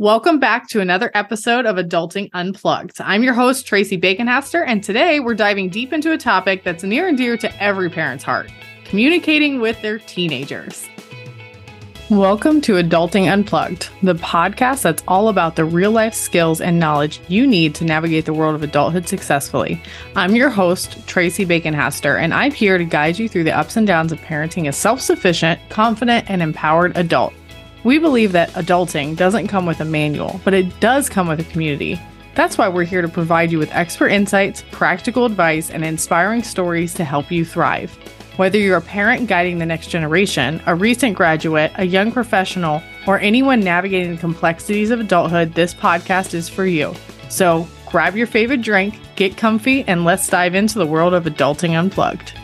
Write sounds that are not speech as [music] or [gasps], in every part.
Welcome back to another episode of Adulting Unplugged. I'm your host, Traci Baconhaster, and today we're diving deep into a topic that's near and dear to every parent's heart communicating with their teenagers. Welcome to Adulting Unplugged, the podcast that's all about the real life skills and knowledge you need to navigate the world of adulthood successfully. I'm your host, Traci Baconhaster, and I'm here to guide you through the ups and downs of parenting a self sufficient, confident, and empowered adult. We believe that adulting doesn't come with a manual, but it does come with a community. That's why we're here to provide you with expert insights, practical advice, and inspiring stories to help you thrive. Whether you're a parent guiding the next generation, a recent graduate, a young professional, or anyone navigating the complexities of adulthood, this podcast is for you. So grab your favorite drink, get comfy, and let's dive into the world of adulting unplugged.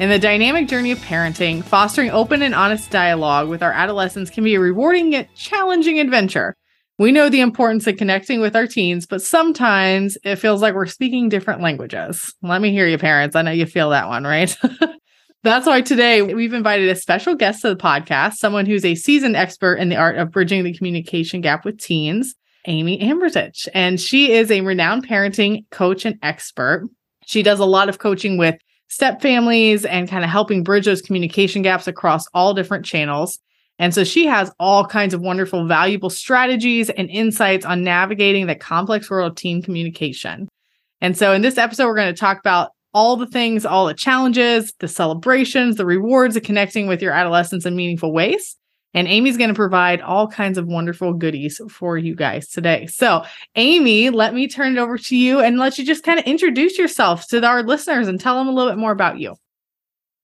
In the dynamic journey of parenting, fostering open and honest dialogue with our adolescents can be a rewarding yet challenging adventure. We know the importance of connecting with our teens, but sometimes it feels like we're speaking different languages. Let me hear you, parents. I know you feel that one, right? [laughs] That's why today we've invited a special guest to the podcast, someone who's a seasoned expert in the art of bridging the communication gap with teens, Amy Ambrozich. And she is a renowned parenting coach and expert. She does a lot of coaching with step families and kind of helping bridge those communication gaps across all different channels. And so she has all kinds of wonderful, valuable strategies and insights on navigating the complex world of teen communication. And so in this episode, we're going to talk about all the things, all the challenges, the celebrations, the rewards of connecting with your adolescents in meaningful ways. And Amy's going to provide all kinds of wonderful goodies for you guys today. So, Amy, let me turn it over to you and let you just kind of introduce yourself to our listeners and tell them a little bit more about you.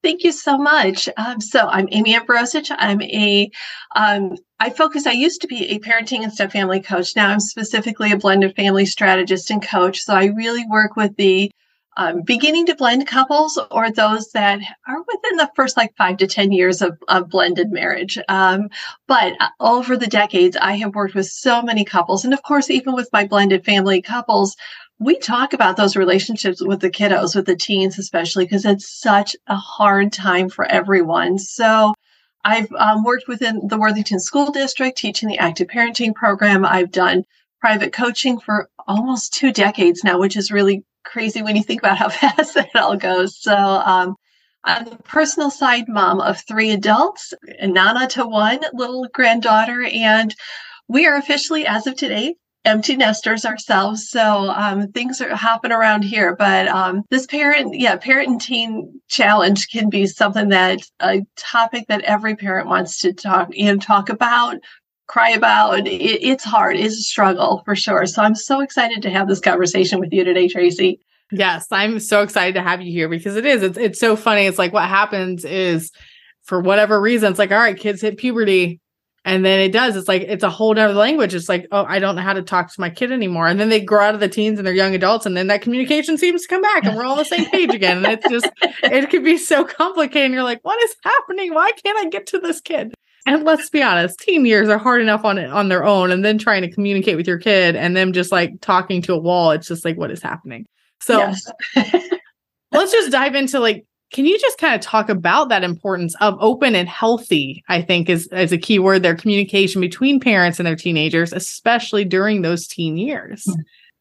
Thank you so much. Um, so I'm Amy Ambrozich. I'm a, um, I focus, I used to be a parenting and step family coach. Now I'm specifically a blended family strategist and coach. So I really work with the um, beginning to blend couples or those that are within the first like five to 10 years of, of blended marriage. Um, but uh, over the decades, I have worked with so many couples. And of course, even with my blended family couples, we talk about those relationships with the kiddos, with the teens, especially because it's such a hard time for everyone. So I've um, worked within the Worthington School District teaching the active parenting program. I've done private coaching for almost two decades now, which is really crazy when you think about how [laughs] fast that all goes. So, um, on the personal side, mom of three adults, Nana to one little granddaughter, and we are officially, as of today, empty nesters ourselves. So um, things are hopping around here. But um, this parent, yeah, parent and teen challenge can be something that a topic that every parent wants to talk, know, talk about, cry about. It, it's hard. It's a struggle for sure. So I'm so excited to have this conversation with you today, Traci. Yes, I'm so excited to have you here because it is. It's it's so funny. It's like what happens is for whatever reason, it's like, all right, kids hit puberty. And then it does. It's like it's a whole other language. It's like, oh, I don't know how to talk to my kid anymore. And then they grow out of the teens and they're young adults, and then that communication seems to come back, and we're all on the same page again. And it's just, it could be so complicated. And you're like, what is happening? Why can't I get to this kid? And let's be honest, teen years are hard enough on it on their own, and then trying to communicate with your kid and them just like talking to a wall. It's just like, what is happening? So yes. [laughs] let's just dive into like, can you just kind of talk about that importance of open and healthy? I think is is a key word there. Communication between parents and their teenagers, especially during those teen years. Mm.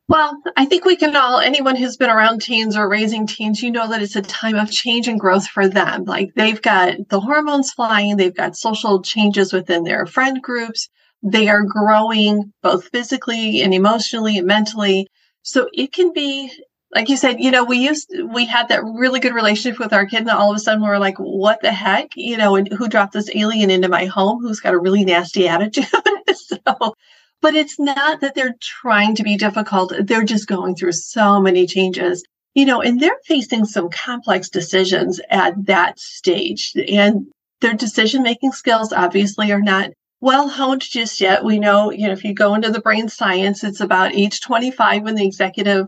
Well, I think we can all, anyone who's been around teens or raising teens, you know that it's a time of change and growth for them. Like they've got the hormones flying, they've got social changes within their friend groups, they are growing both physically and emotionally and mentally. So it can be, like you said, you know, we used, we had that really good relationship with our kid, and all of a sudden we're like, what the heck? You know, and who dropped this alien into my home who's got a really nasty attitude? [laughs] so, but it's not that they're trying to be difficult. They're just going through so many changes, you know, and they're facing some complex decisions at that stage. And their decision making skills obviously are not well honed just yet. We know, you know, if you go into the brain science, it's about age 25 when the executive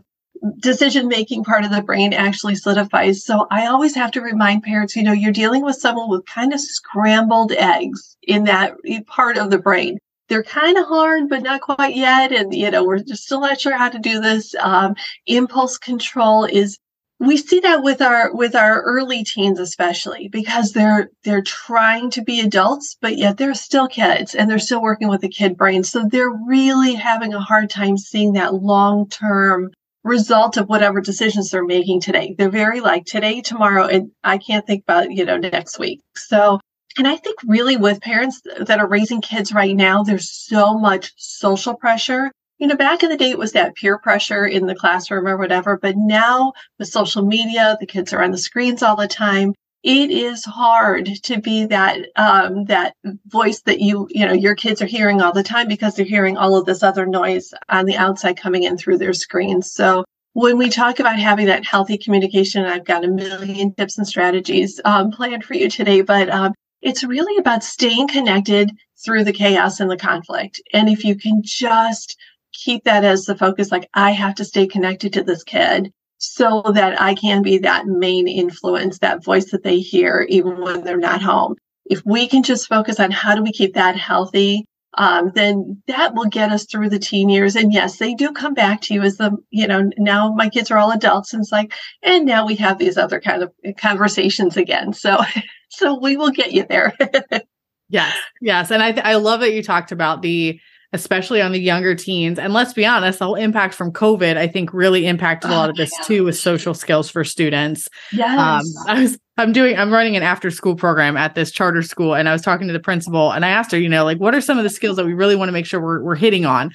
decision making part of the brain actually solidifies. So I always have to remind parents, you know, you're dealing with someone with kind of scrambled eggs in that part of the brain they're kind of hard, but not quite yet. And, you know, we're just still not sure how to do this. Um, impulse control is we see that with our with our early teens especially because they're they're trying to be adults but yet they're still kids and they're still working with the kid brain so they're really having a hard time seeing that long term result of whatever decisions they're making today they're very like today tomorrow and i can't think about you know next week so and i think really with parents that are raising kids right now there's so much social pressure you know, back in the day, it was that peer pressure in the classroom or whatever. But now with social media, the kids are on the screens all the time. It is hard to be that um, that voice that you you know your kids are hearing all the time because they're hearing all of this other noise on the outside coming in through their screens. So when we talk about having that healthy communication, I've got a million tips and strategies um, planned for you today. But um, it's really about staying connected through the chaos and the conflict. And if you can just keep that as the focus like i have to stay connected to this kid so that i can be that main influence that voice that they hear even when they're not home. If we can just focus on how do we keep that healthy um, then that will get us through the teen years. And yes they do come back to you as the you know now my kids are all adults and it's like and now we have these other kind of conversations again. So [laughs] so we will get you there [laughs] yes yes and i i love that you talked about the especially on the younger teens. And let's be honest, the whole impact from COVID, I think, really impacted a lot of oh, this too with social skills for students. Yes. Um, I was I'm doing I'm running an after school program at this charter school and I was talking to the principal and I asked her, you know, like what are some of the skills that we really want to make sure we're we're hitting on?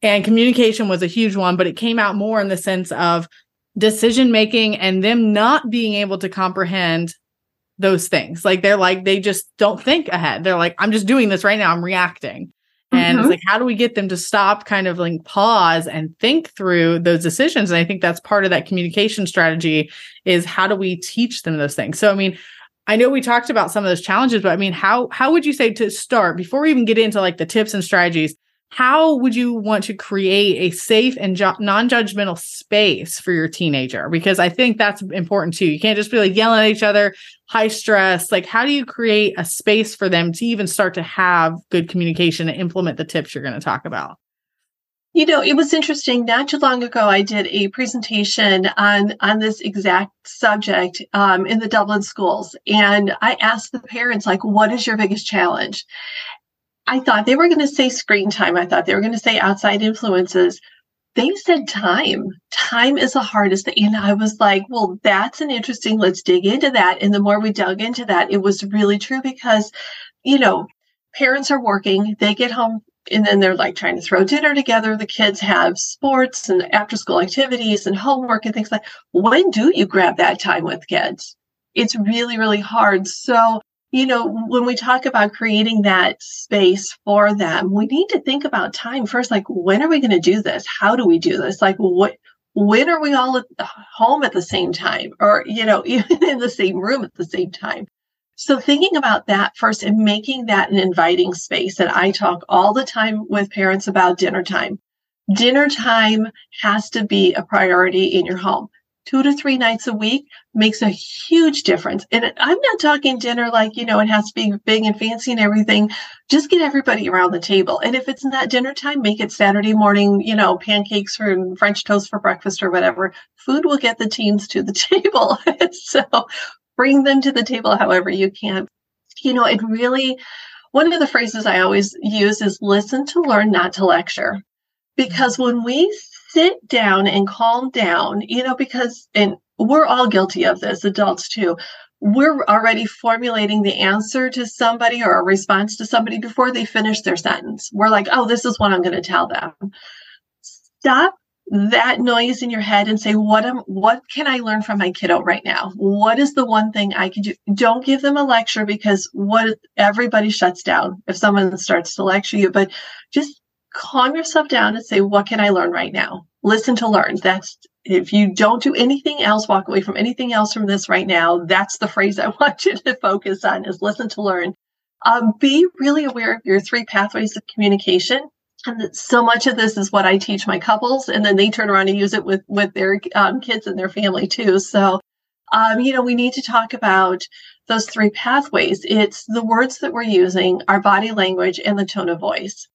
And communication was a huge one, but it came out more in the sense of decision making and them not being able to comprehend those things. Like they're like they just don't think ahead. They're like I'm just doing this right now, I'm reacting. And mm-hmm. it's like, how do we get them to stop, kind of like pause and think through those decisions? And I think that's part of that communication strategy is how do we teach them those things? So, I mean, I know we talked about some of those challenges, but I mean, how how would you say to start before we even get into like the tips and strategies? How would you want to create a safe and ju- non-judgmental space for your teenager? Because i think that's important too. You can't just be like yelling at each other high stress. Like how do you create a space for them to even start to have good communication and implement the tips you're going to talk about? You know it was interesting. Not too long ago i did a presentation on on this exact subject um, in the dublin schools and i asked the parents like what is your biggest challenge I thought they were going to say screen time. I thought they were going to say outside influences. They said time. Time is the hardest. Thing. And I was like, well, that's an interesting, let's dig into that. And the more we dug into that, it was really true because, you know, parents are working, they get home and then they're like trying to throw dinner together. The kids have sports and after school activities and homework and things like when do you grab that time with kids? It's really, really hard. So you know, when we talk about creating that space for them, we need to think about time first. Like, when are we going to do this? How do we do this? Like, what, when are we all at home at the same time or, you know, [laughs] even in the same room at the same time? So thinking about that first and making that an inviting space. And I talk all the time with parents about dinner time. Dinner time has to be a priority in your home two to three nights a week makes a huge difference. And I'm not talking dinner like, you know, it has to be big and fancy and everything. Just get everybody around the table. And if it's not dinner time, make it Saturday morning, you know, pancakes for French toast for breakfast or whatever. Food will get the teens to the [laughs] table. so bring them to the table however you can. You know, it really, one of the phrases I always use is listen to learn, not to lecture. Because when we sit down and calm down, you know, because, and we're all guilty of this, adults too. We're already formulating the answer to somebody or a response to somebody before they finish their sentence. We're like, oh, this is what I'm going to tell them. Stop that noise in your head and say what am what can i learn from my kiddo right now what is the one thing i can do don't give them a lecture because what everybody shuts down if someone starts to lecture you but just calm yourself down and say, what can I learn right now? Listen to learn. That's if you don't do anything else, walk away from anything else from this right now. That's the phrase [laughs] I want you to focus on is listen to learn. Um, be really aware of your three pathways of communication. And so much of this is what I teach my couples, and then they turn around and use it with with their um, kids and their family too. So, um, you know, we need to talk about those three pathways. It's the words that we're using, our body language, and the tone of voice.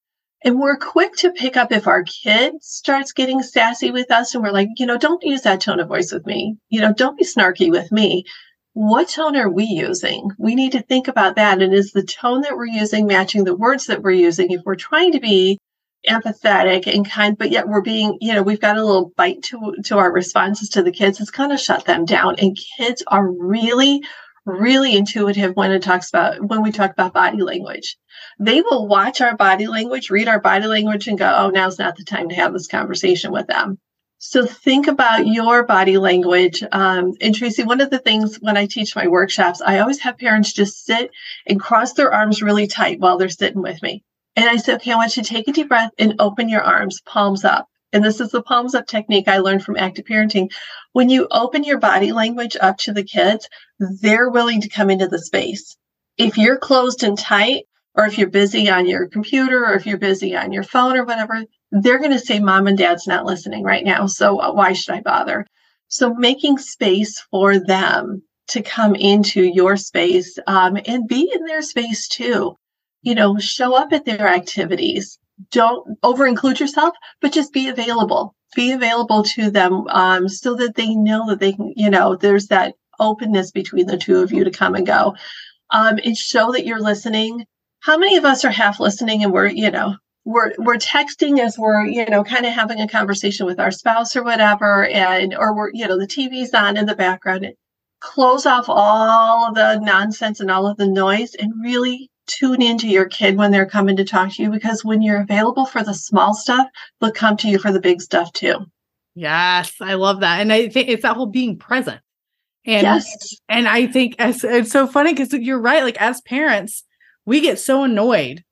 And we're quick to pick up if our kid starts getting sassy with us and we're like, you know, don't use that tone of voice with me. You know, don't be snarky with me. What tone are we using? We need to think about that. And is the tone that we're using matching the words that we're using? If we're trying to be empathetic and kind, but yet we're being, you know, we've got a little bite to to our responses to the kids, it's kind of shut them down. And kids are really, really intuitive when it talks about when we talk about body language. They will watch our body language, read our body language, and go, oh, now's not the time to have this conversation with them. So think about your body language. Um, and Traci, one of the things when I teach my workshops, I always have parents just sit and cross their arms really tight while they're sitting with me. And I say, okay, I want you to take a deep breath and open your arms, palms up. And this is the palms up technique I learned from active parenting. When you open your body language up to the kids, they're willing to come into the space. If you're closed and tight, or if you're busy on your computer, or if you're busy on your phone or whatever, they're going to say, Mom and Dad's not listening right now. So why should I bother? So making space for them to come into your space um, and be in their space too you know, show up at their activities. Don't over include yourself, but just be available. Be available to them um, so that they know that they can, you know, there's that openness between the two of you to come and go. Um, and show that you're listening. How many of us are half listening and we're, you know, we're we're texting as we're you know kind of having a conversation with our spouse or whatever and or we're you know the tv's on in the background close off all of the nonsense and all of the noise and really tune into your kid when they're coming to talk to you because when you're available for the small stuff, they'll come to you for the big stuff too. Yes, I love that. And I think it's that whole being present. And yes. and I think as it's so funny because you're right. Like as parents, we get so annoyed.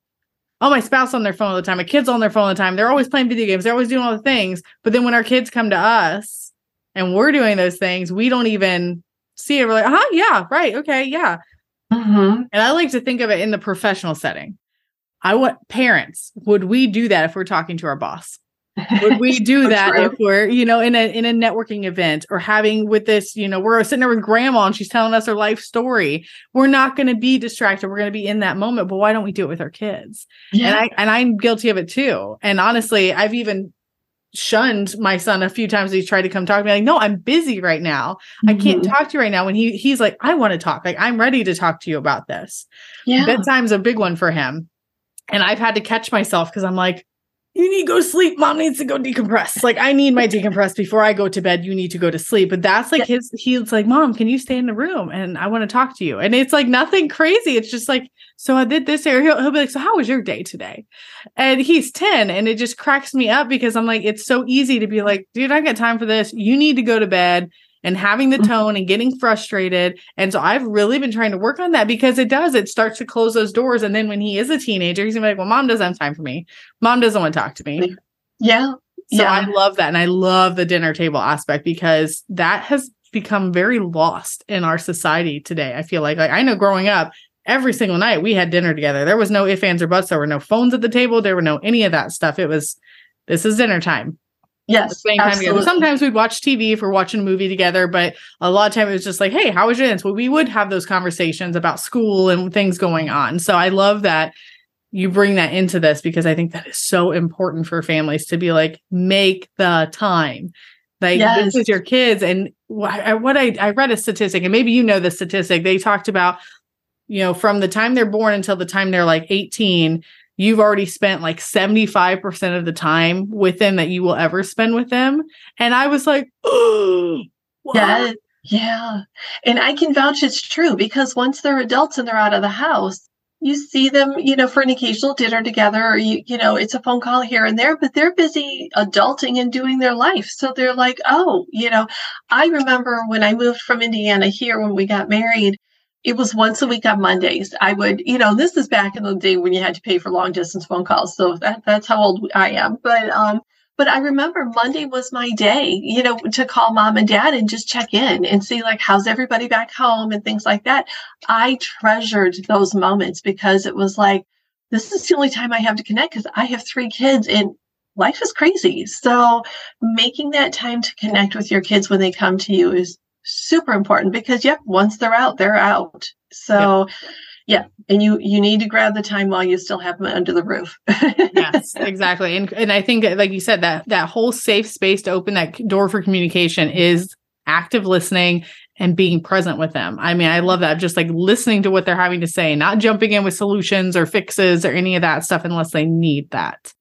Oh, my spouse on their phone all the time, my kids on their phone all the time. They're always playing video games, they're always doing all the things. But then when our kids come to us and we're doing those things, we don't even see it. We're like, uh-huh, yeah, right, okay, yeah. Mm-hmm. And I like to think of it in the professional setting. I want parents, would we do that if we're talking to our boss? Would we [laughs] do that true. if we're, you know, in a in a networking event or having with this, you know, we're sitting there with grandma and she's telling us her life story. We're not going to be distracted. We're going to be in that moment. But why don't we do it with our kids? Yeah. And I and I'm guilty of it too. And honestly, I've even shunned my son a few times. He's tried to come talk to me like, no, I'm busy right now. Mm-hmm. I can't mm-hmm. talk to you right now. When he he's like, I want to talk. Like, I'm ready to talk to you about this. Yeah. Bedtime's a big one for him. And I've had to catch myself because I'm like, you need to go sleep. Mom needs to go decompress. Like I need my decompress before I go to bed. You need to go to sleep. But that's like his, he's like, Mom, can you stay in the room? And I want to talk to you. And it's like nothing crazy. It's just like, so I did this area. He'll, he'll be like, So how was your day today? And he's 10. And it just cracks me up because I'm like, it's so easy to be like, dude, I got time for this. You need to go to bed and having the mm-hmm. tone and getting frustrated. And so I've really been trying to work on that because it does, it starts to close those doors. And then when he is a teenager, he's gonna be like, Well, mom doesn't have time for me. Mom doesn't want to talk to me. Yeah. So yeah. I love that. And I love the dinner table aspect because that has become very lost in our society today. I feel like like I know growing up, every single night we had dinner together. There was no ifs, ands, or buts. There were no phones at the table. There were no any of that stuff. It was this is dinner time. Yes. time together. Sometimes we'd watch TV if we're watching a movie together, but a lot of time it was just like, hey, how was your dance? Well, we would have those conversations about school and things going on. So I love that you bring that into this because I think that is so important for families to be like, make the time. Like yes. this is your kids. And what I, I read a statistic, and maybe you know the statistic, they talked about, you know, from the time they're born until the time they're like 18, you've already spent like 75% of the time with them that you will ever spend with them. And I was like, [gasps] oh, yeah, yeah. And I can vouch it's true because once they're adults and they're out of the house, you see them, you know, for an occasional dinner together, or you, you know, it's a phone call here and there, but they're busy adulting and doing their life. So they're like, oh, you know, I remember when I moved from Indiana here when we got married, it was once a week on Mondays. I would, you know, this is back in the day when you had to pay for long distance phone calls. So that, that's how old I am. But, um, but I remember Monday was my day, you know, to call mom and dad and just check in and see like how's everybody back home and things like that. I treasured those moments because it was like, this is the only time I have to connect because I have three kids and life is crazy. So making that time to connect with your kids when they come to you is super important because yep once they're out they're out. So yeah and you you need to grab the time while you still have them under the roof. [laughs] Yes exactly. And and i think like you said that that whole safe space to open that door for communication is active listening and being present with them. I mean i love that just like listening to what they're having to say not jumping in with solutions or fixes or any of that stuff unless they need that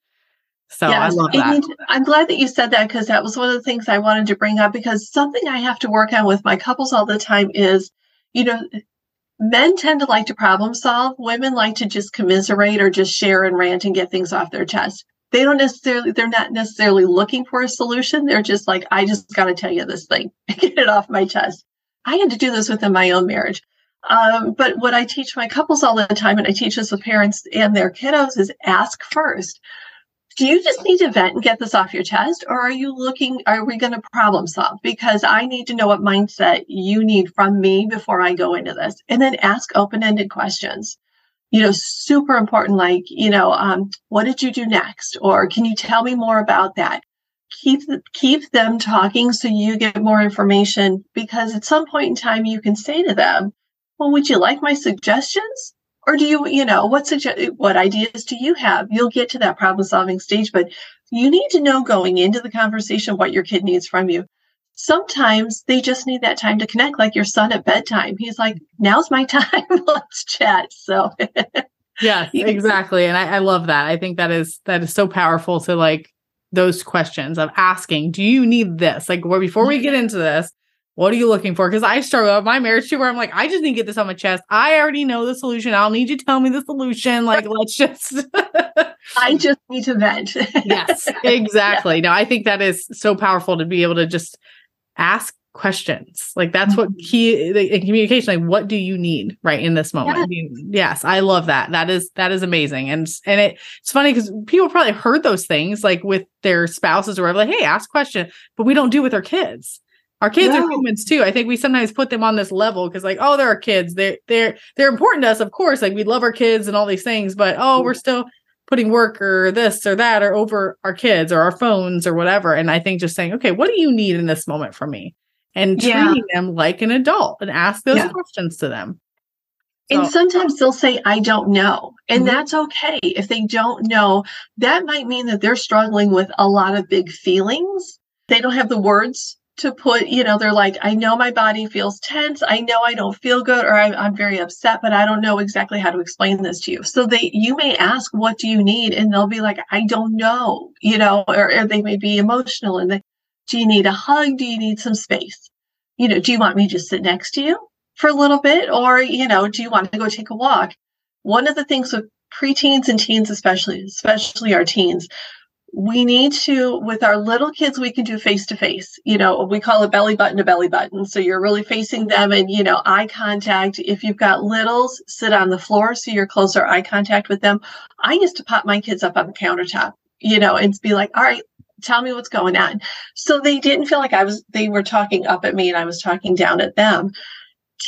so yes. I love that. I'm glad that you said that because that was one of the things I wanted to bring up because something I have to work on with my couples all the time is, you know, men tend to like to problem solve. Women like to just commiserate or just share and rant and get things off their chest. They don't necessarily, they're not necessarily looking for a solution. They're just like, I just got to tell you this thing, [laughs] get it off my chest. I had to do this within my own marriage. Um, but what I teach my couples all the time, and I teach this with parents and their kiddos, is ask first do you just need to vent and get this off your chest or are you looking are we going to problem solve? Because i need to know what mindset you need from me before i go into this. And then ask open-ended questions. You know super important like you know um, what did you do next? Or can you tell me more about that? Keep keep them talking so you get more information because at some point in time you can say to them well would you like my suggestions or do you you know what suggest what ideas do you have? You'll get to that problem solving stage but you need to know going into the conversation what your kid needs from you. Sometimes they just need that time to connect like your son at bedtime. He's like now's my [laughs] time. Let's chat. So [laughs] yeah exactly. And I, I love that. I think that is that is so powerful to like those questions of asking do you need this? Like well, before we get into this what are you looking for? Because I struggle with my marriage too, where I'm like, I just need to get this on my chest. I already know the solution. I'll need you to tell me the solution. Like, [laughs] let's just. I just need to vent. [laughs] yes, exactly. Yeah. No, I think that is so powerful to be able to just ask questions. Like that's mm-hmm. what key in communication. Like, what do you need right in this moment? Yeah. yes, I love that. That is that is amazing. And and it, it's funny because people probably heard those things like with their spouses or whatever. Like, hey, ask question, but we don't do with our kids. Our kids are humans too. I think we sometimes put them on this level because, like, oh, they're our kids. They're they're they're important to us, of course. Like we love our kids and all these things, but oh, we're still putting work or this or that or over our kids or our phones or whatever. And I think just saying, okay, what do you need in this moment from me? And yeah. treating them like an adult and ask those yeah. questions to them. And sometimes they'll say, I don't know. And mm-hmm. that's okay. If they don't know, that might mean that they're struggling with a lot of big feelings. They don't have the words to put, you know, they're like, I know my body feels tense. I know I don't feel good or I'm, I'm, very upset, but I don't know exactly how to explain this to you. So they, you may ask, what do you need? And they'll be like, I don't know, you know, or, or they may be emotional and they, do you need a hug? Do you need some space? You know, do you want me to just sit next to you for a little bit? Or, you know, do you want to go take a walk? One of the things with preteens and teens, especially, especially our teens, we need to with our little kids we can do face to face you know we call it belly button to belly button. So you're really facing them and you know eye contact. If you've got littles sit on the floor so you're closer eye contact with them. I used to pop my kids up on the countertop you know and be like all right tell me what's going on. So they didn't feel like i was they were talking up at me and i was talking down at them.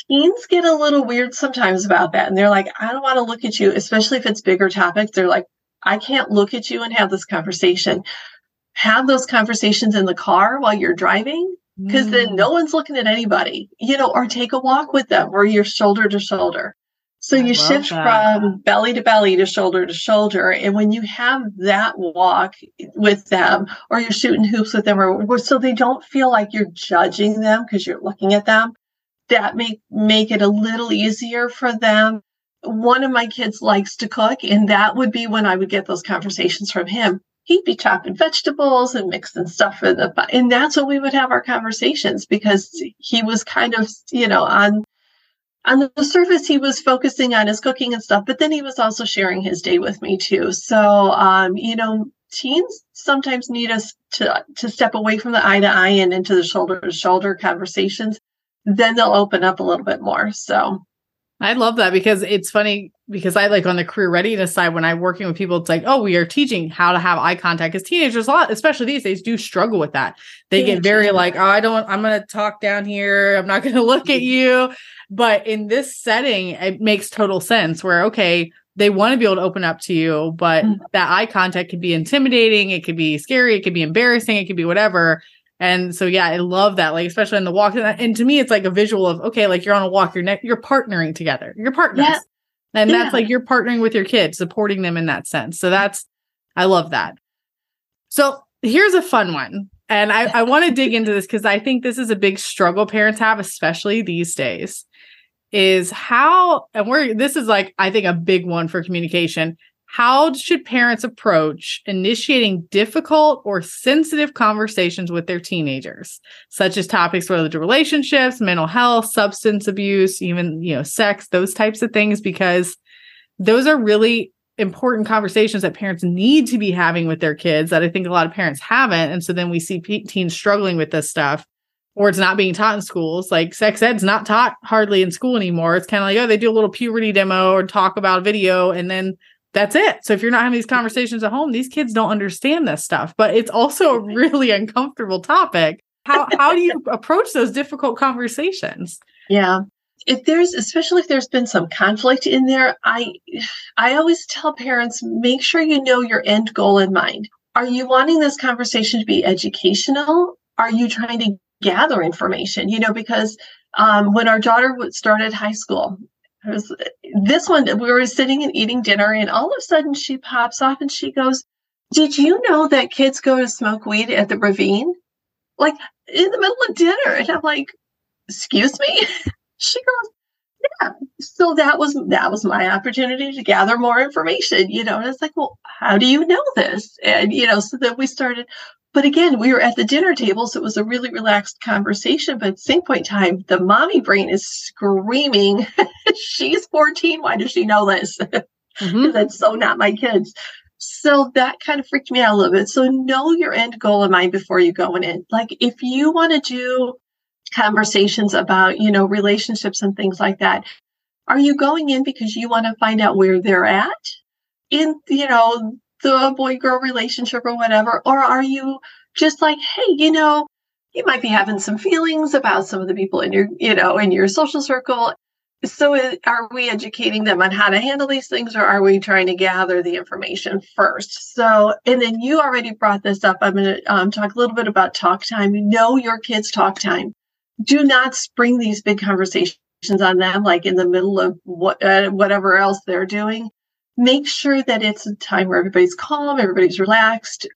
Teens get a little weird sometimes about that and they're like i don't want to look at you especially if it's bigger topics. They're like I can't look at you and have this conversation. Have those conversations in the car while you're driving because mm. then no one's looking at anybody, you know, or take a walk with them or you're shoulder to shoulder. So I you shift that. from belly to belly to shoulder to shoulder. And when you have that walk with them or you're shooting hoops with them or, or so they don't feel like you're judging them because you're looking at them, that make make it a little easier for them one of my kids likes to cook, and that would be when I would get those conversations from him. He'd be chopping vegetables and mixing stuff in the, and that's when we would have our conversations because he was kind of, you know, on on the surface he was focusing on his cooking and stuff, but then he was also sharing his day with me too. So, um, you know, teens sometimes need us to to step away from the eye to eye and into the shoulder to shoulder conversations. Then they'll open up a little bit more. So I love that because it's funny because I like on the career readiness side when I'm working with people, it's like, oh, we are teaching how to have eye contact because teenagers a lot, especially these days, do struggle with that. They get very like, oh, I don't, I'm gonna talk down here, I'm not gonna [laughs] look at you. But in this setting, it makes total sense where okay, they want to be able to open up to you, but mm-hmm. that eye contact could be intimidating, it could be scary, it could be embarrassing, it could be whatever. And so, yeah, I love that. Like, especially in the walk. And to me, it's like a visual of, okay, like you're on a walk, you're ne- you're partnering together. You're partners. Yeah. And yeah. that's like you're partnering with your kids, supporting them in that sense. So that's, I love that. So here's a fun one. And I, I want to dig into this because I think this is a big struggle parents have, especially these days. Is how, and we're, this is like, I think a big one for communication. How should parents approach initiating difficult or sensitive conversations with their teenagers, such as topics related to relationships, mental health, substance abuse, even, you know, sex, those types of things, because those are really important conversations that parents need to be having with their kids that I think a lot of parents haven't. And so then we see teens struggling with this stuff or it's not being taught in schools. Like sex ed's not taught hardly in school anymore. It's kind of like, oh, they do a little puberty demo or talk about video and then that's it. So if you're not having these conversations at home, these kids don't understand this stuff. But it's also a really uncomfortable topic. How [laughs] how do you approach those difficult conversations? Yeah. If there's especially if there's been some conflict in there, I I always tell parents make sure you know your end goal in mind. Are you wanting this conversation to be educational? Are you trying to gather information? You know, because um, when our daughter started high school, was this one we were sitting and eating dinner and all of a sudden she pops off and she goes did you know that kids go to smoke weed at the ravine? Like in the middle of dinner. And i'm like excuse me? [laughs] She goes yeah. So that was that was my opportunity to gather more information you know and it's like well how do you know this? And you know so then we started but again, we were at the dinner table, so it was a really relaxed conversation. But at the same point in time, the mommy brain is screaming, [laughs] She's 14. Why does she know this? [laughs] Mm-hmm. That's so not my kids. So that kind of freaked me out a little bit. So know your end goal in mind before you go in. Like if you want to do conversations about, you know, relationships and things like that, are you going in because you want to find out where they're at in, you know, the boy girl relationship or whatever? Or are you just like, hey, you know, you might be having some feelings about some of the people in your, you know, in your social circle. So are we educating them on how to handle these things or are we trying to gather the information first? So, and then you already brought this up. I'm going to um, talk a little bit about talk time. Know your kids' talk time. Do not spring these big conversations on them like in the middle of what, uh, whatever else they're doing make sure that it's a time where everybody's calm, everybody's relaxed.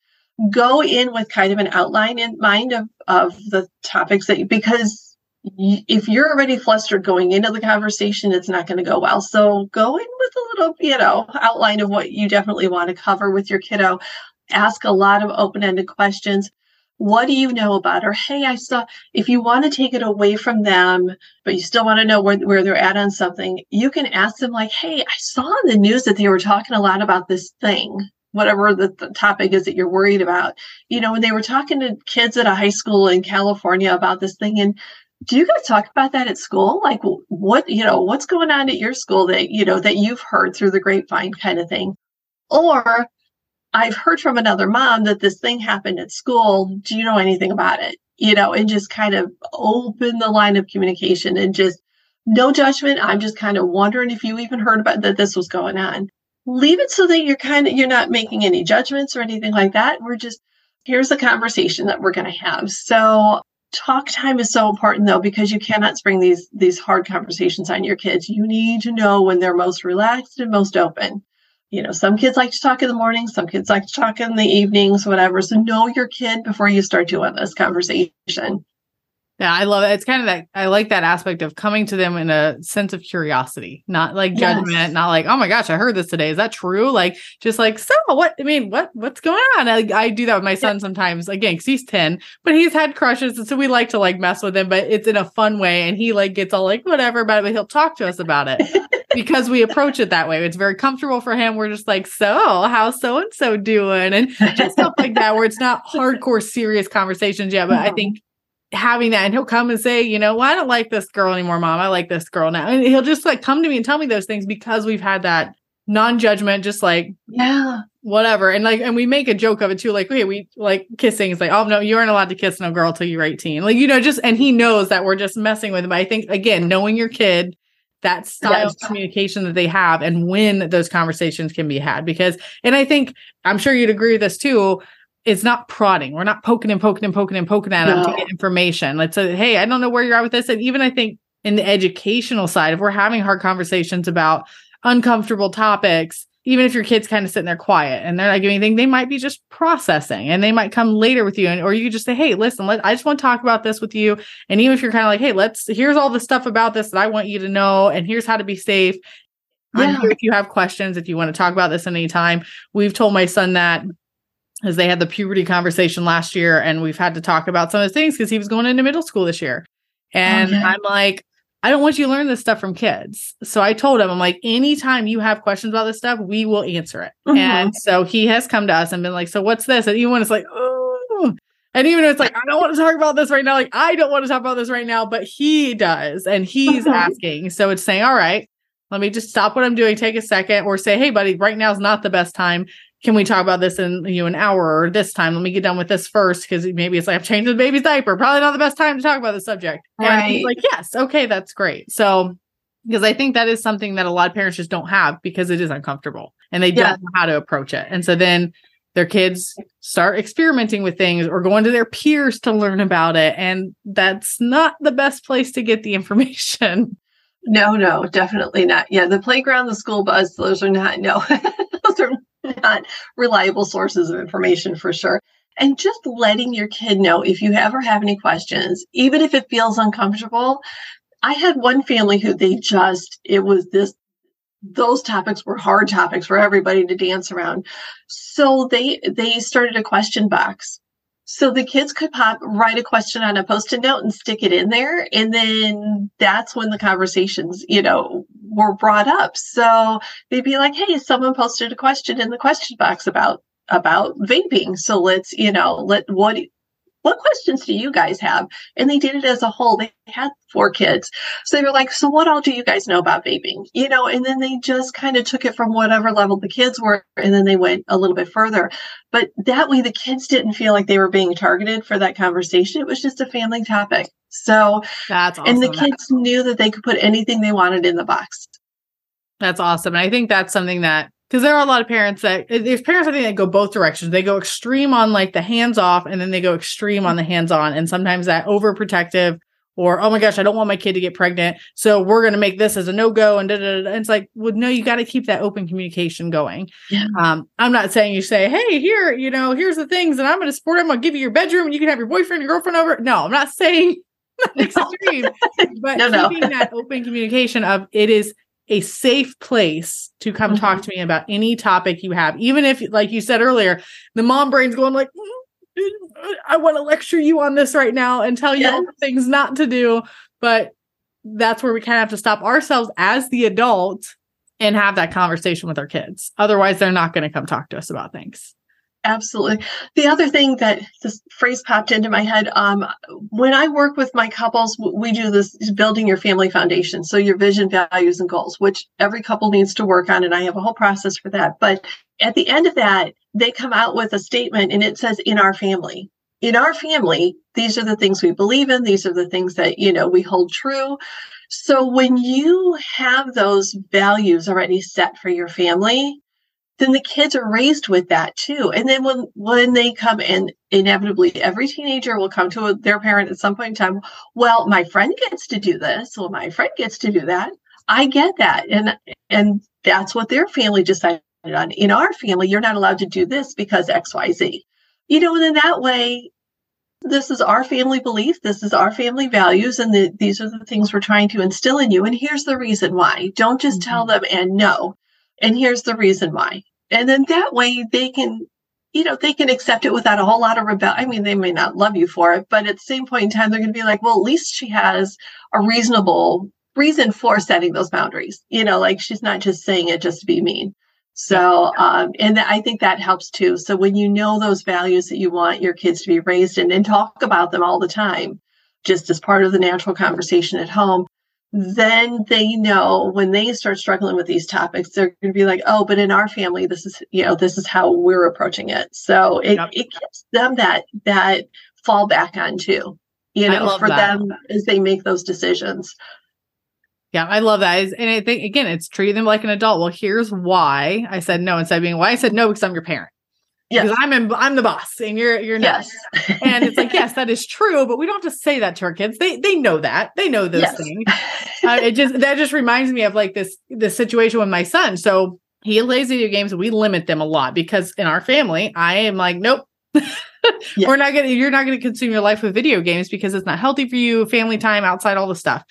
Go in with kind of an outline in mind of, of the topics that you, because if you're already flustered going into the conversation, it's not going to go well. So go in with a little, you know, outline of what you definitely want to cover with your kiddo. Ask a lot of open ended questions what do you know about her? Hey, I saw, if you want to take it away from them, but you still want to know where, where they're at on something, you can ask them, like, hey, I saw in the news that they were talking a lot about this thing, whatever the, the topic is that you're worried about. You know, when they were talking to kids at a high school in California about this thing, and do you guys talk about that at school? Like, what, you know, what's going on at your school that, you know, that you've heard through the grapevine kind of thing? Or I've heard from another mom that this thing happened at school. Do you know anything about it? You know, and just kind of open the line of communication and just no judgment. I'm just kind of wondering if you even heard about that this was going on. Leave it so that you're kind of you're not making any judgments or anything like that. We're just here's the conversation that we're going to have. So talk time is so important though because you cannot spring these these hard conversations on your kids. You need to know when they're most relaxed and most open you know, some kids like to talk in the morning, some kids like to talk in the evenings, whatever. So know your kid before you start doing this conversation. Yeah, I love it. It's kind of that I like that aspect of coming to them in a sense of curiosity, not like judgment, yes. not like, oh my gosh, I heard this today. Is that true? Like, just like, so what? I mean, what what's going on? I, I do that with my son yeah. sometimes, again, because he's 10, but he's had crushes. And so we like to like mess with him, but it's in a fun way. And he like gets all like whatever about it, but he'll talk to us about it [laughs] because we approach it that way. It's very comfortable for him. We're just like, so how's so and so doing? And just stuff like that, where it's not hardcore serious conversations yet. But I think having that and he'll come and say, you know, well, I don't like this girl anymore, mom. I like this girl now. And he'll just like come to me and tell me those things because we've had that non-judgment, just like, yeah, whatever. And like, and we make a joke of it too. Like, okay, we like kissing is like, oh no, you aren't allowed to kiss no girl till you're 18. Like, you know, just, and he knows that we're just messing with him. But I think again, knowing your kid, that style yes. of communication that they have and when those conversations can be had because and i think i'm sure you'd agree with this too it's not prodding. We're not poking and poking and poking and poking at no. them to get information. Let's say, hey, I don't know where you're at with this. And even I think in the educational side, if we're having hard conversations about, uncomfortable topics, even if your kid's kind of sitting there quiet and they're not giving anything, they might be just processing and they might come later with you. And or you could just say, Hey, listen, let, I just want to talk about this with you. And even if you're kind of like, Hey, let's here's all the stuff about this that I want you to know, and here's how to be safe. Yeah. if you have questions, if you want to talk about this anytime. We've told my son that as they had the puberty conversation last year, and we've had to talk about some of the things because he was going into middle school this year. Oh, and oh, I'm like, I don't want you to learn this stuff from kids. So I told him, I'm like, anytime you have questions about this stuff, we will answer it. Mm-hmm. And so he has come to us and been like, So what's this? And even when it's like, oh, and even if it's like, I don't want to talk about this right now, like, I don't want to talk about this right now, but he does. And he's mm-hmm. asking. So it's saying, All right, let me just stop what I'm doing, take a second, or say, Hey, buddy, right now is not the best time can we talk about this in you know an hour or this time? Let me get done with this first because maybe it's like I've changed the baby's diaper. Probably not the best time to talk about the subject. Right. And he's like, yes, okay, that's great. So because I think that is something that a lot of parents just don't have because it is uncomfortable and they yeah. don't know how to approach it. And so then their kids start experimenting with things or going to their peers to learn about it. And that's not the best place to get the information. No, no, definitely not. Yeah, the playground, the school bus, those are not, no, [laughs] those are [laughs] not reliable sources of information for sure. And just letting your kid know if you ever have any questions, even if it feels uncomfortable. I had one family who they just, it was this those topics were hard topics for everybody to dance around so they they started a question box so the kids could pop write a question on a post-it note and stick it in there and then that's when the conversations you know were brought up. So they'd be like, hey, someone posted a question in the question box about about vaping. So let's, you know, let what what questions do you guys have? And they did it as a whole. They had four kids. So they were like, so what all do you guys know about vaping? You know, and then they just kind of took it from whatever level the kids were, and then they went a little bit further. But that way the kids didn't feel like they were being targeted for that conversation. It was just a family topic. So that's awesome. And the kids knew that they could put anything they wanted in the box. That's awesome. And I think that's something that because there are a lot of parents that there's parents I think that go both directions. They go extreme on like the hands off and then they go extreme on the hands on. And sometimes that overprotective or oh my gosh, I don't want my kid to get pregnant. So we're gonna make this as a no-go and da, da, da. it's like, well, no, you got to keep that open communication going. Yeah. Um, I'm not saying you say, hey, here, you know, here's the things, and I'm gonna support I'm going to give you your bedroom and you can have your boyfriend, your girlfriend over. No, I'm not saying [laughs] extreme, but [laughs] no, keeping that open communication of it is a safe place to come mm-hmm. talk to me about any topic you have. Even if, like you said earlier, the mom brain's going like, mm, I want to lecture you on this right now and tell you the things not to do. But that's where we kind of have to stop ourselves as the adult and have that conversation with our kids. Otherwise, they're not going to come talk to us about things. Absolutely. The other thing that this phrase popped into my head um, when I work with my couples, we do this building your family foundation. So, your vision, values, and goals, which every couple needs to work on. And I have a whole process for that. But at the end of that, they come out with a statement and it says, in our family. In our family, these are the things we believe in. These are the things that, you know, we hold true. So when you have those values already set for your family, then the kids are raised with that too. And then when when they come in, inevitably every teenager will come to their parent at some point in time. Well, my friend gets to do this. Well, my friend gets to do that. I get that, and and that's what their family decided on. In our family, you're not allowed to do this because X, Y, Z. You know, and in that way, this is our family belief. This is our family values, and the, these are the things we're trying to instill in you. And here's the reason why. Don't just mm-hmm. tell them and no and here's the reason why. And then that way they can you know they can accept it without a whole lot of rebel i mean they may not love you for it but at the same point in time they're going to be like well at least she has a reasonable reason for setting those boundaries. You know like she's not just saying it just to be mean. So um, and i think that helps too. So when you know those values that you want your kids to be raised in and talk about them all the time just as part of the natural conversation at home then they know when they start struggling with these topics, they're going to be like, oh, but in our family, this is, you know, this is how we're approaching it. So it, yep. it gives them that, that fall back on too, you know, for that. them as they make those decisions. Yeah, I love that. And I think, again, it's treating them like an adult. Well, here's why I said no instead of being why I said no because I'm your parent. Yes. Because I'm in, I'm the boss and you're you're not. Yes. [laughs] and it's like, yes, that is true, but we don't have to say that to our kids. They they know that. They know those yes. things. [laughs] Uh, it just that just reminds me of like this this situation with my son. So he plays video games we limit them a lot because in our family, I am like, nope. [laughs] yeah. We're not gonna you're not gonna consume your life with video games because it's not healthy for you, family time, outside, all the stuff.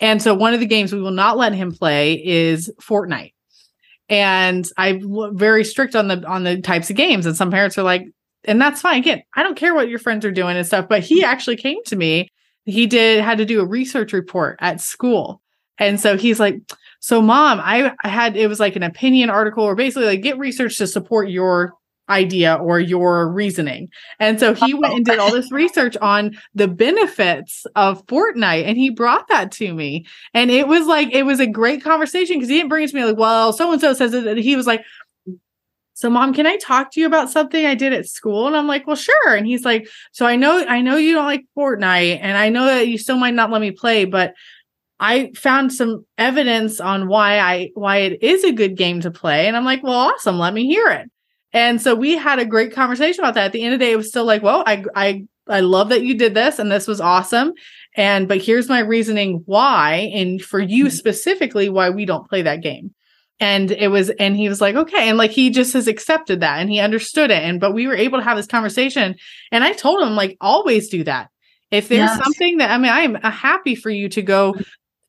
And so one of the games we will not let him play is Fortnite and I'm very strict on the on the types of games. And some parents are like, and that's fine. Again, I don't care what your friends are doing and stuff. But he mm-hmm. actually came to me. He did had to do a research report at school, and so he's like, "So, mom, I, I had it was like an opinion article, or basically like get research to support your idea or your reasoning. And so he went and did all this research on the benefits of Fortnite and he brought that to me. And it was like, it was a great conversation because he didn't bring it to me like, well, so and so says it. And he was like, so mom, can I talk to you about something I did at school? And I'm like, well, sure. And he's like, so I know, I know you don't like Fortnite and I know that you still might not let me play, but I found some evidence on why I why it is a good game to play. And I'm like, well, awesome. Let me hear it. And so we had a great conversation about that. At the end of the day, it was still like, well, I I I love that you did this and this was awesome. And but here's my reasoning why, and for you mm-hmm. specifically, why we don't play that game. And it was, and he was like, okay. And like he just has accepted that and he understood it. And but we were able to have this conversation. And I told him, like, always do that. If there's yes. something that I mean, I'm happy for you to go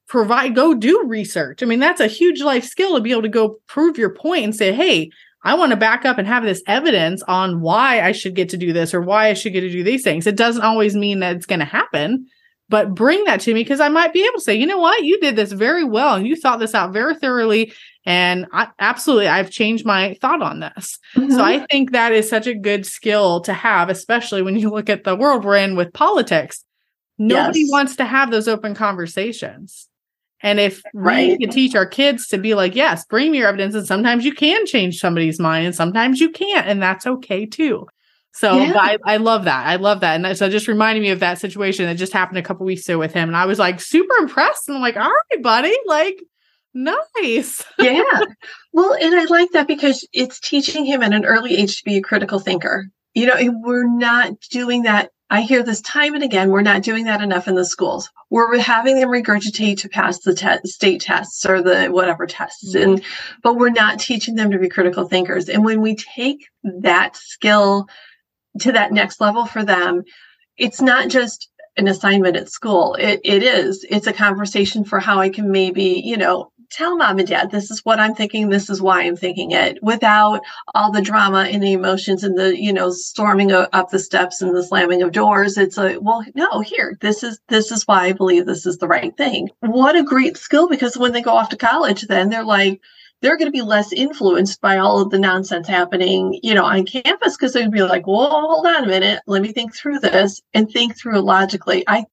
provide, go do research. I mean, that's a huge life skill to be able to go prove your point and say, hey, I want to back up and have this evidence on why I should get to do this or why I should get to do these things. It doesn't always mean that it's going to happen, but bring that to me because I might be able to say, you know what, you did this very well and you thought this out very thoroughly. And I, absolutely, I've changed my thought on this. Mm-hmm. So I think that is such a good skill to have, especially when you look at the world we're in with politics. Nobody yes. wants to have those open conversations. And if right. we can teach our kids to be like, yes, bring me your evidence. And sometimes you can change somebody's mind and sometimes you can't. And that's okay too. So yeah. I, I, love that. I love that. And so just reminded me of that situation that just happened a couple weeks ago with him. And I was like super impressed. And I'm like, all right, buddy, like nice. yeah. [laughs] Well, and I like that because it's teaching him at an early age to be a critical thinker. You know, we're not doing that I hear this time and again. We're not doing that enough in the schools. We're having them regurgitate to pass the te- state tests or the whatever tests, mm-hmm. and but we're not teaching them to be critical thinkers. And when we take that skill to that next level for them, it's not just an assignment at school. It it is. It's a conversation for how I can maybe you know tell mom and dad this is what i'm thinking this is why i'm thinking it without all the drama and the emotions and the you know storming up the steps and the slamming of doors it's a well no here this is this is why i believe this is the right thing what a great skill because when they go off to college then they're like they're going to be less influenced by all of the nonsense happening, you know, on campus because they'd be like, "Well, hold on a minute, let me think through this and think through it logically." I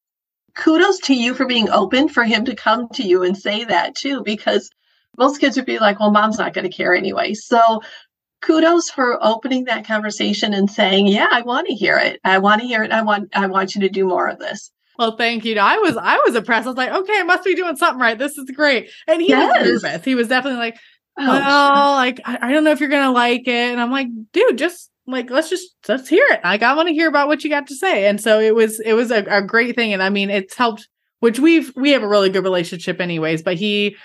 kudos to you for being open for him to come to you and say that too, because most kids would be like, well, mom's not going to care anyway. So kudos for opening that conversation and saying, yeah, I want to hear it. I want to hear it. I want, I want you to do more of this. Well, thank you. I was, I was impressed. I was like, okay, I must be doing something right. This is great. And he yes. was nervous. He was definitely like, oh, well, like, I, I don't know if you're going to like it. And I'm like, dude, just like let's just let's hear it. Like i want to hear about what you got to say. And so it was it was a, a great thing. And i mean it's helped which we've we have a really good relationship anyways but he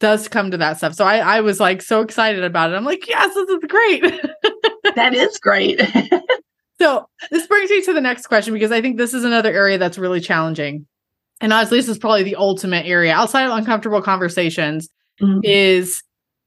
does come to that stuff. So i i was like so excited about it. I'm like yes this is great. [laughs] That is great. [laughs] So this brings me to the next question because i think this is another area that's really challenging. And honestly this is probably the ultimate area. Outside of uncomfortable conversations mm-hmm. is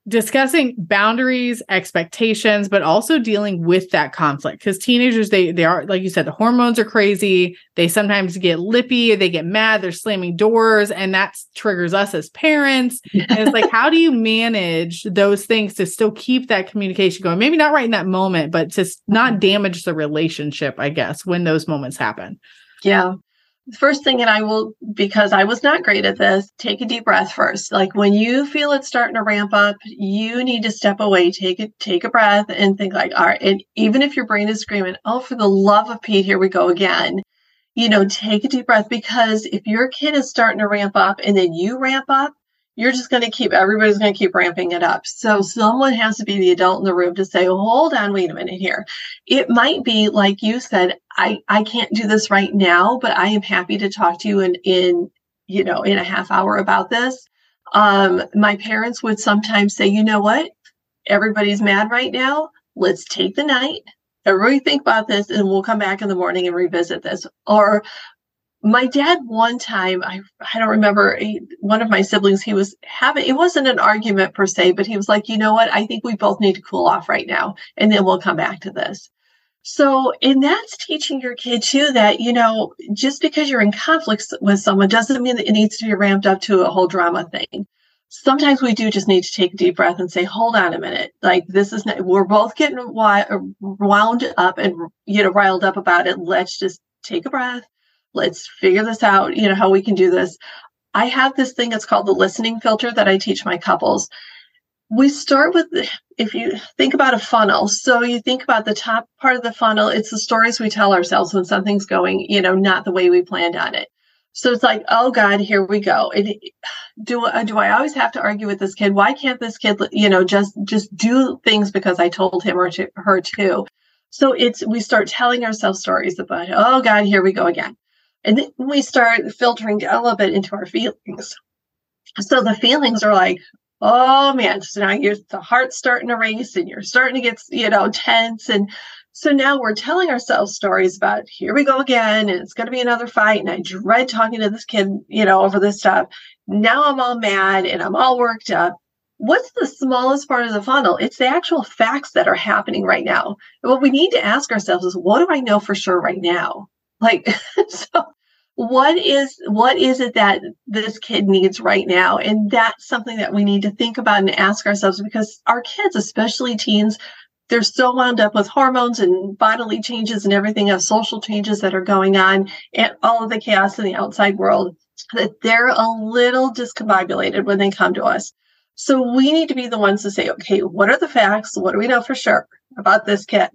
discussing boundaries expectations but also dealing with that conflict. Because teenagers they they are like you said the hormones are crazy. They sometimes get lippy they get mad they're slamming doors and that triggers us as parents. [laughs] And it's like how do you manage those things to still keep that communication going? Maybe not right in that moment but to not mm-hmm. damage the relationship i guess when those moments happen. Yeah first thing and i will because i was not great at this take a deep breath first. Like when you feel it starting to ramp up you need to step away take it take a breath and think like all right and even if your brain is screaming oh for the love of pete here we go again. You know take a deep breath because if your kid is starting to ramp up and then you ramp up you're just going to keep everybody's going to keep ramping it up. So someone has to be the adult in the room to say hold on wait a minute here. It might be like you said i i can't do this right now but i am happy to talk to you in in you know in a half hour about this. Um my parents would sometimes say you know what? Everybody's mad right now. Let's take the night. Everybody think about this and we'll come back in the morning and revisit this. Or my dad one time i i don't remember he, one of my siblings he was having it wasn't an argument per se but he was like you know what? I think we both need to cool off right now and then we'll come back to this. So and that's teaching your kid too that you know just because you're in conflict with someone doesn't mean that it needs to be ramped up to a whole drama thing. Sometimes we do just need to take a deep breath and say hold on a minute. Like this is not, we're both getting wound up and you know riled up about it. Let's just take a breath let's figure this out, you know, how we can do this. I have this thing, it's called the listening filter that I teach my couples. We start with, if you think about a funnel, so you think about the top part of the funnel, it's the stories we tell ourselves when something's going, you know, not the way we planned on it. So it's like, oh God, here we go. And do do I always have to argue with this kid? Why can't this kid, you know, just just do things because I told him or to, her to? So it's we start telling ourselves stories about, oh God, here we go again. And then we start filtering a little bit into our feelings. So the feelings are like, oh man, so now you're the heart's starting to race and you're starting to get, you know, tense. And so now we're telling ourselves stories about here we go again, and it's going to be another fight. And I dread talking to this kid, you know, over this stuff. Now I'm all mad and I'm all worked up. What's the smallest part of the funnel? It's the actual facts that are happening right now. What we need to ask ourselves is, what do I know for sure right now? Like, [laughs] so what is what is it that this kid needs right now? And that's something that we need to think about and ask ourselves because our kids especially teens they're so wound up with hormones and bodily changes and everything else social changes that are going on and all of the chaos in the outside world that they're a little discombobulated when they come to us. So we need to be the ones to say okay what are the facts? What do we know for sure about this kid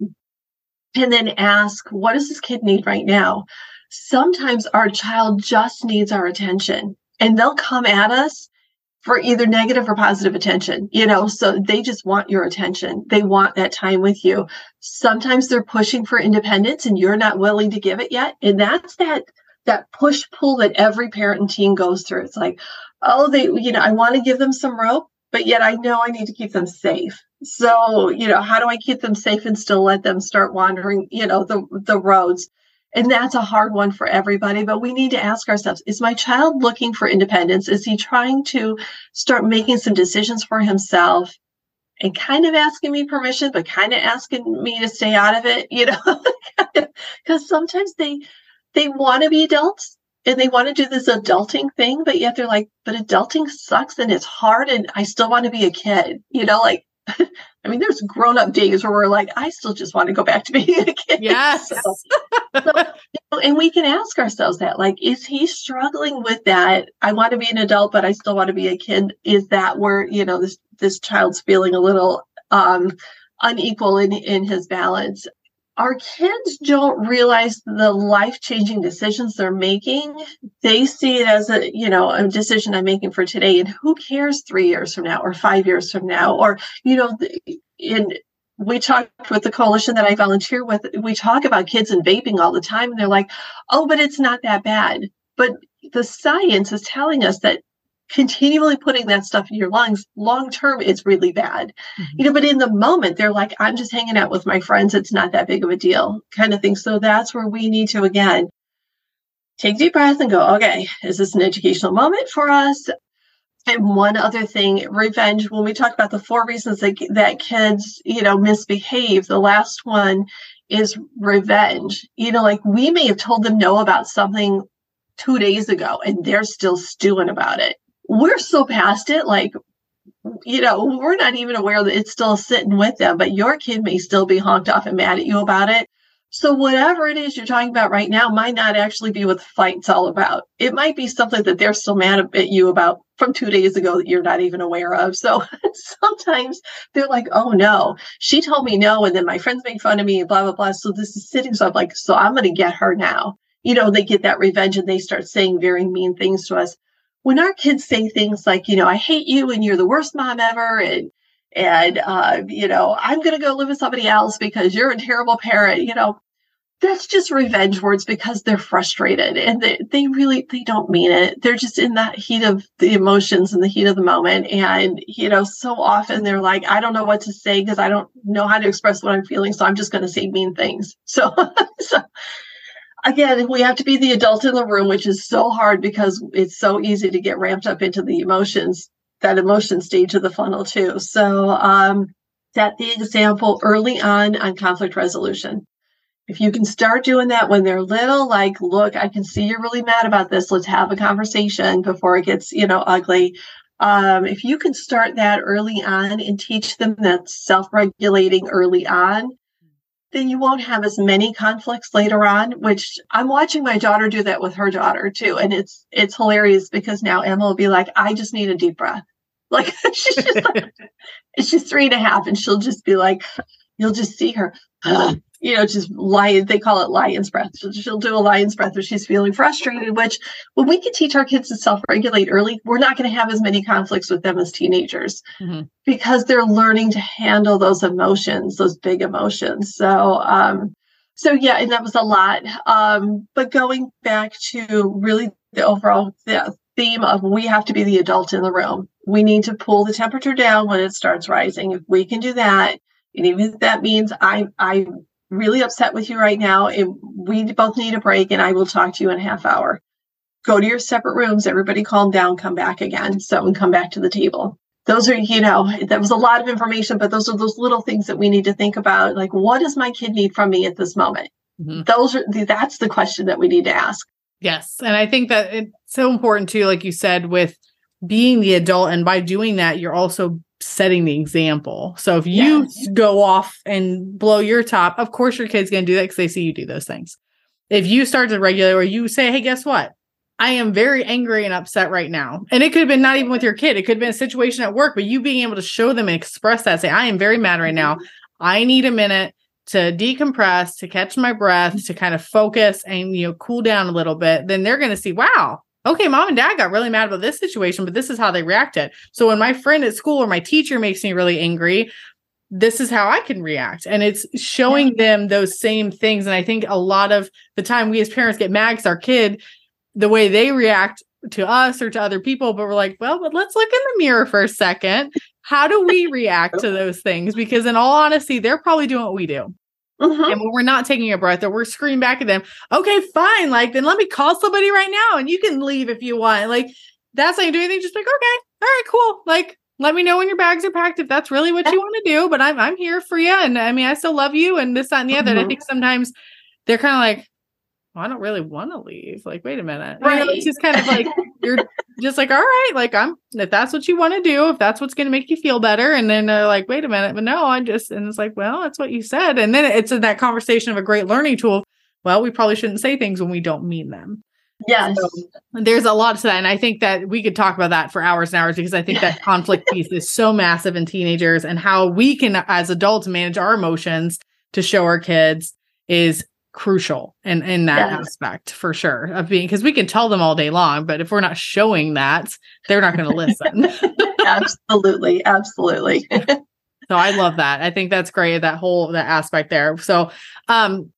and then ask what does this kid need right now sometimes our child just needs our attention and they'll come at us for either negative or positive attention, you know, so they just want your attention. They want that time with you. Sometimes they're pushing for independence and you're not willing to give it yet. And that's that that push pull that every parent and teen goes through. It's like, oh, they, you know, I want to give them some rope, but yet I know I need to keep them safe. So, you know, how do I keep them safe and still let them start wandering, you know, the the roads? And that's a hard one for everybody, but we need to ask ourselves is my child looking for independence? Is he trying to start making some decisions for himself and kind of asking me permission, but kind of asking me to stay out of it, you [laughs] know? Because sometimes they they want to be adults and they want to do this adulting thing, but yet they're like, but adulting sucks and it's hard and I still want to be a kid, you know, like [laughs] I mean, there's grown up days where we're like, I still just want to go back to being a kid. [laughs] Yes. So, so, you know, and we can ask ourselves that, like, is he struggling with that? I want to be an adult, but I still want to be a kid. Is that where, you know, this, this child's feeling a little, um, unequal in, in his balance our kids don't realize the life-changing decisions they're making. They see it as a you know a decision i'm making for today and who cares three years from now or five years from now? Or you know in we talked with the coalition that i volunteer with we talk about kids and vaping all the time and they're like oh but it's not that bad. But the science is telling us that continually putting that stuff in your lungs long term it's really bad. Mm-hmm. you know but in the moment they're like i'm just hanging out with my friends. It's not that big of a deal kind of thing. So that's where we need to again take deep breath and go okay is this an educational moment for us? And one other thing revenge. When we talk about the four reasons that, that kids you know misbehave the last one is revenge. You know like we may have told them no about something two days ago and they're still stewing about it we're so past it like you know we're not even aware that it's still sitting with them but your kid may still be honked off and mad at you about it. So whatever it is you're talking about right now might not actually be what the fight's all about. It might be something that they're still mad at you about from two days ago that you're not even aware of. So [laughs] sometimes they're like oh no. She told me no and then my friends make fun of me and blah blah blah. So this is sitting so i'm like so i'm going to get her now. You know they get that revenge and they start saying very mean things to us when our kids say things like, you know, I hate you and you're the worst mom ever, and and uh, you know, I'm gonna go live with somebody else because you're a terrible parent, you know, that's just revenge words because they're frustrated and they, they really they don't mean it. They're just in that heat of the emotions and the heat of the moment. And you know so often they're like i don't know what to say because i don't know how to express what i'm feeling so i'm just going to say mean things. So [laughs] so again, we have to be the adult in the room, which is so hard because it's so easy to get ramped up into the emotions, that emotion stage of the funnel too. So um, set the example early on on conflict resolution. If you can start doing that when they're little, like, look, I can see you're really mad about this. Let's have a conversation before it gets, you know, ugly. Um, if you can start that early on and teach them that self-regulating early on, then you won't have as many conflicts later on which i'm watching my daughter do that with her daughter too. And it's it's hilarious because now emma will be like i just need a deep breath. [laughs] Like she's just like [laughs] she's three and a half and she'll just be like you'll just see her [laughs] you know, just lion, they call it lion's breath. She'll, do a lion's breath if she's feeling frustrated, which when we can teach our kids to self regulate early, we're not going to have as many conflicts with them as teenagers mm-hmm. because they're learning to handle those emotions, those big emotions. So, um, so yeah, and that was a lot. Um, but going back to really the overall the theme of we have to be the adult in the room. We need to pull the temperature down when it starts rising. If we can do that, and even if that means I I really upset with you right now and we both need a break and I will talk to you in a half hour. Go to your separate rooms, everybody calm down, come back again. So and come back to the table. Those are, you know, that was a lot of information, but those are those little things that we need to think about. Like, what does my kid need from me at this moment? Mm-hmm. Those are that's the question that we need to ask. Yes. And I think that it's so important too, like you said, with being the adult. And by doing that, you're also setting the example. So if you yes. go off and blow your top, of course your kid's going to do that because they see you do those things. If you start to regulate or you say, hey, guess what? I am very angry and upset right now. And it could have been not even with your kid. It could have been a situation at work, but you being able to show them and express that, say, I am very mad right now. Mm-hmm. I need a minute to decompress, to catch my breath, mm-hmm. to kind of focus and you know cool down a little bit, then they're going to see, wow, okay, mom and dad got really mad about this situation, but this is how they reacted. So when my friend at school or my teacher makes me really angry, this is how I can react. And it's showing them those same things. And I think a lot of the time we as parents get mad because our kid, the way they react to us or to other people, but we're like, well, but let's look in the mirror for a second. How do we react to [laughs] those things? Because in all honesty, they're probably doing what we do. Mm-hmm. And when we're not taking a breath or we're screaming back at them, okay, fine. Like, then let me call somebody right now and you can leave if you want. Like, that's not do anything. Just like, okay, all right, cool. Like, let me know when your bags are packed if that's really what you want to do. But I'm I'm here for you. And I mean, I still love you and this, that, and the other. Mm-hmm. And I think sometimes they're kind of like, well, I don't really want to leave. Like, wait a minute. Right. You know, it's just kind of like you're just like, all right, like I'm if that's what you want to do, if that's what's gonna make you feel better. And then they're like, wait a minute, but no, I just and it's like, well, that's what you said. And then it's in that conversation of a great learning tool. Well, we probably shouldn't say things when we don't mean them. Yes. So there's a lot to that. And I think that we could talk about that for hours and hours because I think that [laughs] conflict piece is so massive in teenagers and how we can, as adults, manage our emotions to show our kids is crucial in in that yes. aspect for sure of being because we can tell them all day long but if we're not showing that they're not going [laughs] to listen. Absolutely absolutely. [laughs] So i love that. I think that's great that whole that aspect there. So um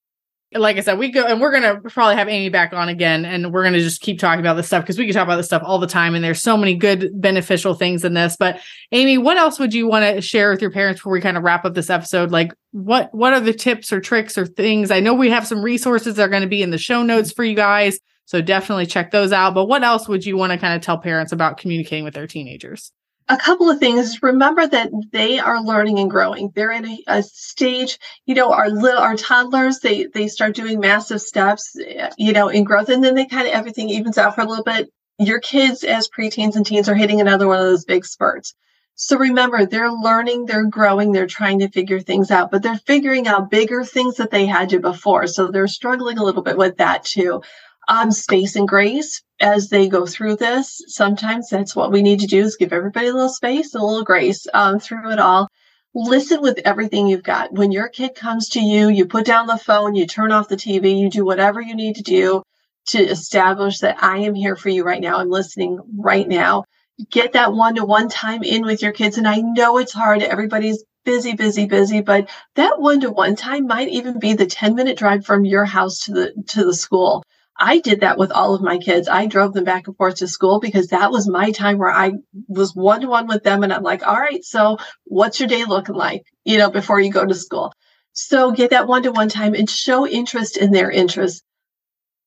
like I said, we go and we're gonna probably have Amy back on again, and we're gonna just keep talking about this stuff because we can talk about this stuff all the time, and there's so many good beneficial things in this. But Amy, what else would you want to share with your parents before we kind of wrap up this episode? Like, what what are the tips or tricks or things? I know we have some resources that are going to be in the show notes for you guys, so definitely check those out. But what else would you want to kind of tell parents about communicating with their teenagers? A couple of things. Remember that they are learning and growing. They're in a, a, stage you know our little our toddlers they they start doing massive steps you know in growth and then they kind of everything evens out for a little bit. Your kids as preteens and teens are hitting another one of those big spurts. So remember they're learning they're growing they're trying to figure things out but they're figuring out bigger things that they had to before. So they're struggling a little bit with that too. Um, space and grace as they go through this. Sometimes that's what we need to do is give everybody a little space, a little grace um, through it all. Listen with everything you've got. When your kid comes to you, you put down the phone, you turn off the TV, you do whatever you need to do to establish that I am here for you right now. I'm listening right now. Get that one to one time in with your kids. And I know it's hard. Everybody's busy, busy, busy, but that one to one time might even be the 10 minute drive from your house to the, to the school. I did that with all of my kids. I drove them back and forth to school because that was my time where I was one to one with them. And I'm like, all right, so what's your day looking like, you know, before you go to school? So get that one to one time and show interest in their interests.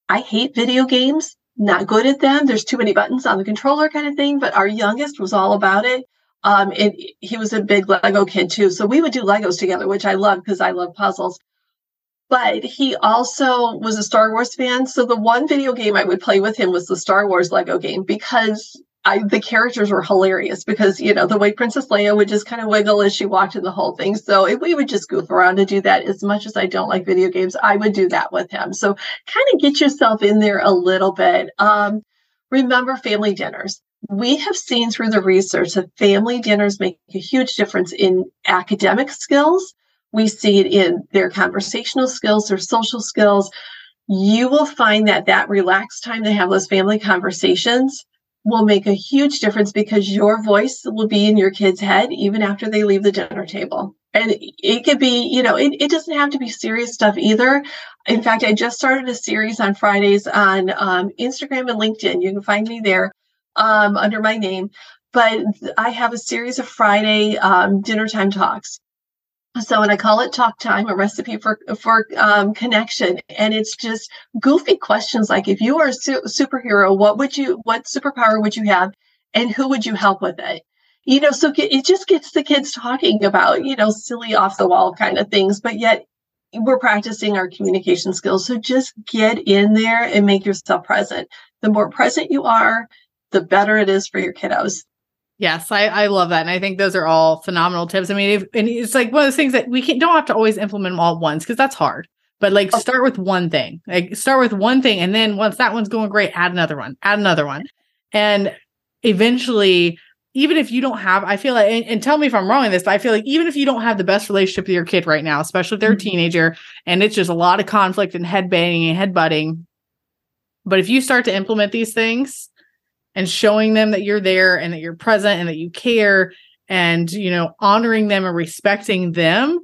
I hate video games, not good at them. There's too many buttons on the controller kind of thing, but our youngest was all about it. Um, and he was a big Lego kid too. So we would do Legos together, which I love because I love puzzles. But he also was a Star Wars fan. So the one video game I would play with him was the Star Wars Lego game because I, the characters were hilarious because you know the way Princess Leia would just kind of wiggle as she walked in the whole thing. So if we would just goof around and do that. As much as I don't like video games, I would do that with him. So kind of get yourself in there a little bit. Um, remember family dinners. We have seen through the research that family dinners make a huge difference in academic skills. We see it in their conversational skills, their social skills. You will find that that relaxed time to have those family conversations will make a huge difference because your voice will be in your kid's head even after they leave the dinner table. And it could be, you know, it, it doesn't have to be serious stuff either. In fact, I just started a series on Fridays on um, Instagram and LinkedIn. You can find me there um, under my name. But I have a series of Friday um, dinner time talks so and I call it talk time, a recipe for for um, connection, and it's just goofy questions like if you were a su- superhero, what would you, what superpower would you have, and who would you help with it? You know, so it just gets the kids talking about you know silly off the wall kind of things, but yet we're practicing our communication skills. So just get in there and make yourself present. The more present you are, the better it is for your kiddos. Yes, I, I love that. And I think those are all phenomenal tips. I mean, if, and it's like one of those things that we can, don't have to always implement them all at once because that's hard. But like okay. start with one thing, like start with one thing. And then once that one's going great, add another one, add another one. And eventually, even if you don't have, I feel like, and, and, tell me if I'm wrong in this, but I feel like even if you don't have the best relationship with your kid right now, especially if they're mm-hmm. a teenager and it's just a lot of conflict and head banging and head butting. But if you start to implement these things, and showing them that you're there and that you're present and that you care and you know honoring them and respecting them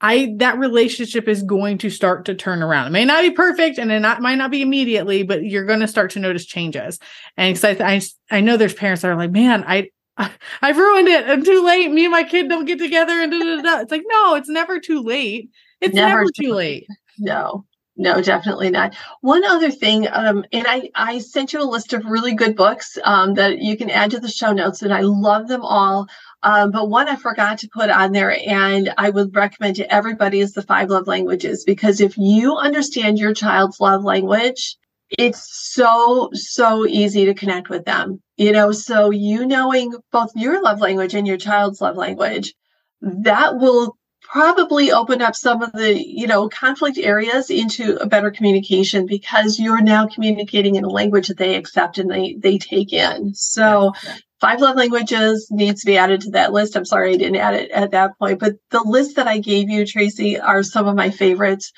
i that relationship is going to start to turn around it may not be perfect and it not, might not be immediately but you're going to start to notice changes and I, I i know there's parents that are like man i [laughs] I've ruined it. I'm too late. Me and my kid don't get together. And da, da, da. it's like, no, it's never too late. It's never, never too late. No, no, definitely not. One other thing, um, and I, I sent you a list of really good books um, that you can add to the show notes, and I love them all. Um, but one I forgot to put on there, and I would recommend to everybody is the five love languages because if you understand your child's love language, it's so so easy to connect with them. You know, so you knowing both your love language and your child's love language, that will probably open up some of the you know conflict areas into a better communication because you're now communicating in a language that they accept and they they take in so yeah. five love languages needs to be added to that list i'm sorry i didn't add it at that point but the list that i gave you Traci are some of my favorites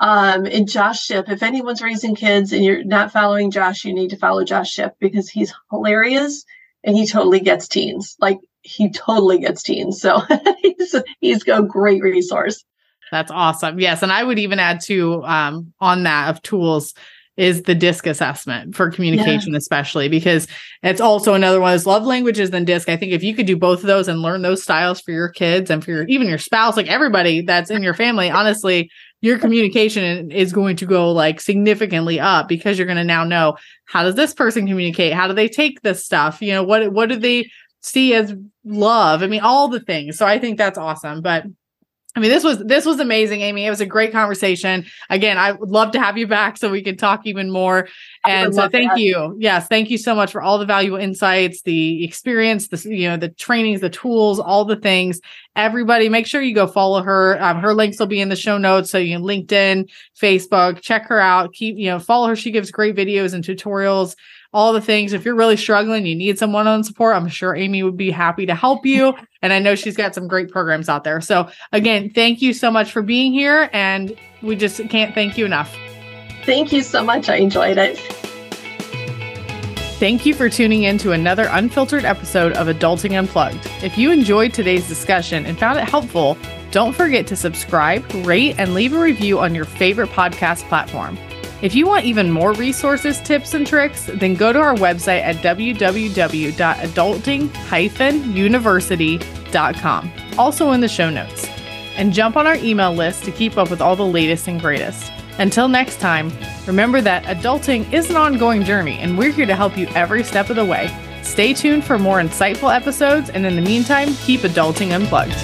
um, and Josh Shipp, if anyone's raising kids and you're not following Josh, you need to follow Josh Shipp because he's hilarious and he totally gets teens. Like he totally gets teens. So [laughs] he's, he's a great resource. That's awesome. Yes. And I would even add to um, on that of tools is the DISC assessment for communication, yeah. especially because it's also another one is love languages than DISC. I think if you could do both of those and learn those styles for your kids and for your even your spouse, like everybody that's in your family, [laughs] honestly, your communication is going to go like significantly up because you're going to now know how does this person communicate? How do they take this stuff? You know, what what do they see as love. I mean, all the things. So I think that's awesome. But I mean, this was this was amazing, Amy. It was a great conversation. Again, I would love to have you back so we can talk even more. And so, thank that. you. Yes, thank you so much for all the valuable insights, the experience, the you know, the trainings, the tools, all the things. Everybody, make sure you go follow her. Um, her links will be in the show notes, so you can LinkedIn, Facebook, check her out. Keep you know, follow her. She gives great videos and tutorials all the things. If you're really struggling, you need some one-on support, I'm sure Amy would be happy to help you. And I know she's got some great programs out there. So again, thank you so much for being here. And we just can't thank you enough. Thank you so much. I enjoyed it. Thank you for tuning in to another unfiltered episode of Adulting Unplugged. If you enjoyed today's discussion and found it helpful, don't forget to subscribe, rate, and leave a review on your favorite podcast platform. If you want even more resources, tips, and tricks, then go to our website at www.adulting-university.com, also in the show notes. And jump on our email list to keep up with all the latest and greatest. Until next time, remember that adulting is an ongoing journey, and we're here to help you every step of the way. Stay tuned for more insightful episodes, and in the meantime, keep adulting unplugged.